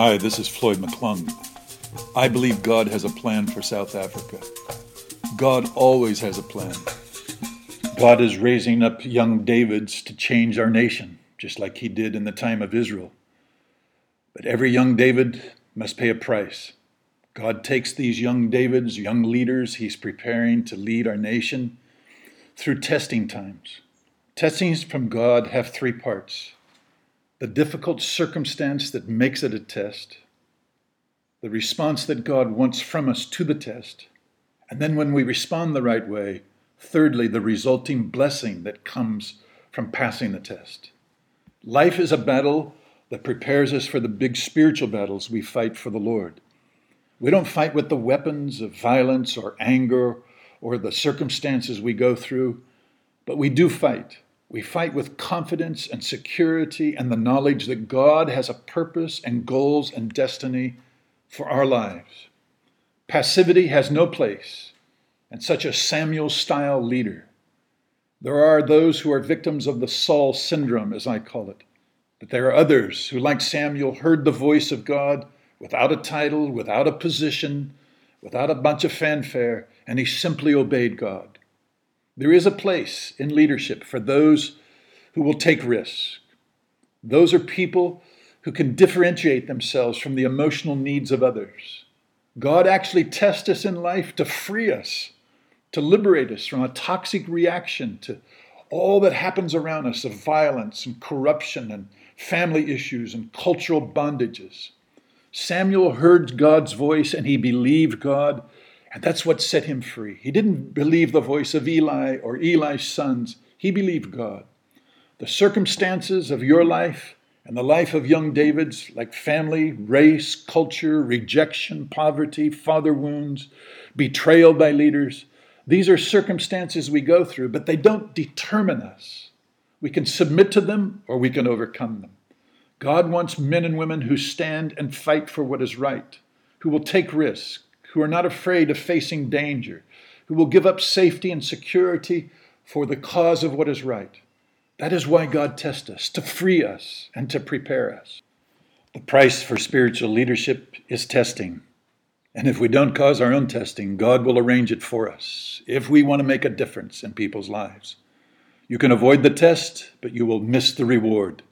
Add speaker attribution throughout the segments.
Speaker 1: Hi, this is Floyd McClung. I believe God has a plan for South Africa. God always has a plan. God is raising up young Davids to change our nation, just like he did in the time of Israel. But every young David must pay a price. God takes these young Davids, young leaders he's preparing to lead our nation through testing times. Testings from God have three parts the difficult circumstance that makes it a test, the response that God wants from us to the test, and then when we respond the right way, thirdly, the resulting blessing that comes from passing the test. Life is a battle that prepares us for the big spiritual battles we fight for the Lord. We don't fight with the weapons of violence or anger or the circumstances we go through, but we do fight we fight with confidence and security and the knowledge that God has a purpose and goals and destiny for our lives. Passivity has no place in such a Samuel style leader. There are those who are victims of the Saul syndrome, as I call it. But there are others who, like Samuel, heard the voice of God without a title, without a position, without a bunch of fanfare, and he simply obeyed God. There is a place in leadership for those who will take risks. Those are people who can differentiate themselves from the emotional needs of others. God actually tests us in life to free us, to liberate us from a toxic reaction to all that happens around us of violence and corruption and family issues and cultural bondages. Samuel heard God's voice and he believed God and that's what set him free. He didn't believe the voice of Eli or Eli's sons, he believed God. The circumstances of your life and the life of young David's, like family, race, culture, rejection, poverty, father wounds, betrayal by leaders, these are circumstances we go through, but they don't determine us. We can submit to them or we can overcome them. God wants men and women who stand and fight for what is right, who will take risks, who are not afraid of facing danger, who will give up safety and security for the cause of what is right. That is why God tests us, to free us and to prepare us. The price for spiritual leadership is testing. And if we don't cause our own testing, God will arrange it for us if we want to make a difference in people's lives. You can avoid the test, but you will miss the reward.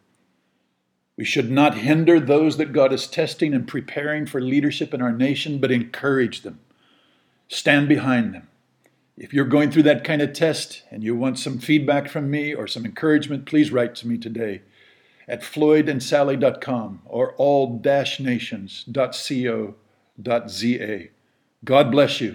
Speaker 1: We should not hinder those that God is testing and preparing for leadership in our nation, but encourage them. Stand behind them. If you're going through that kind of test and you want some feedback from me or some encouragement, please write to me today at floydandsally.com or all-nations.co.za. God bless you.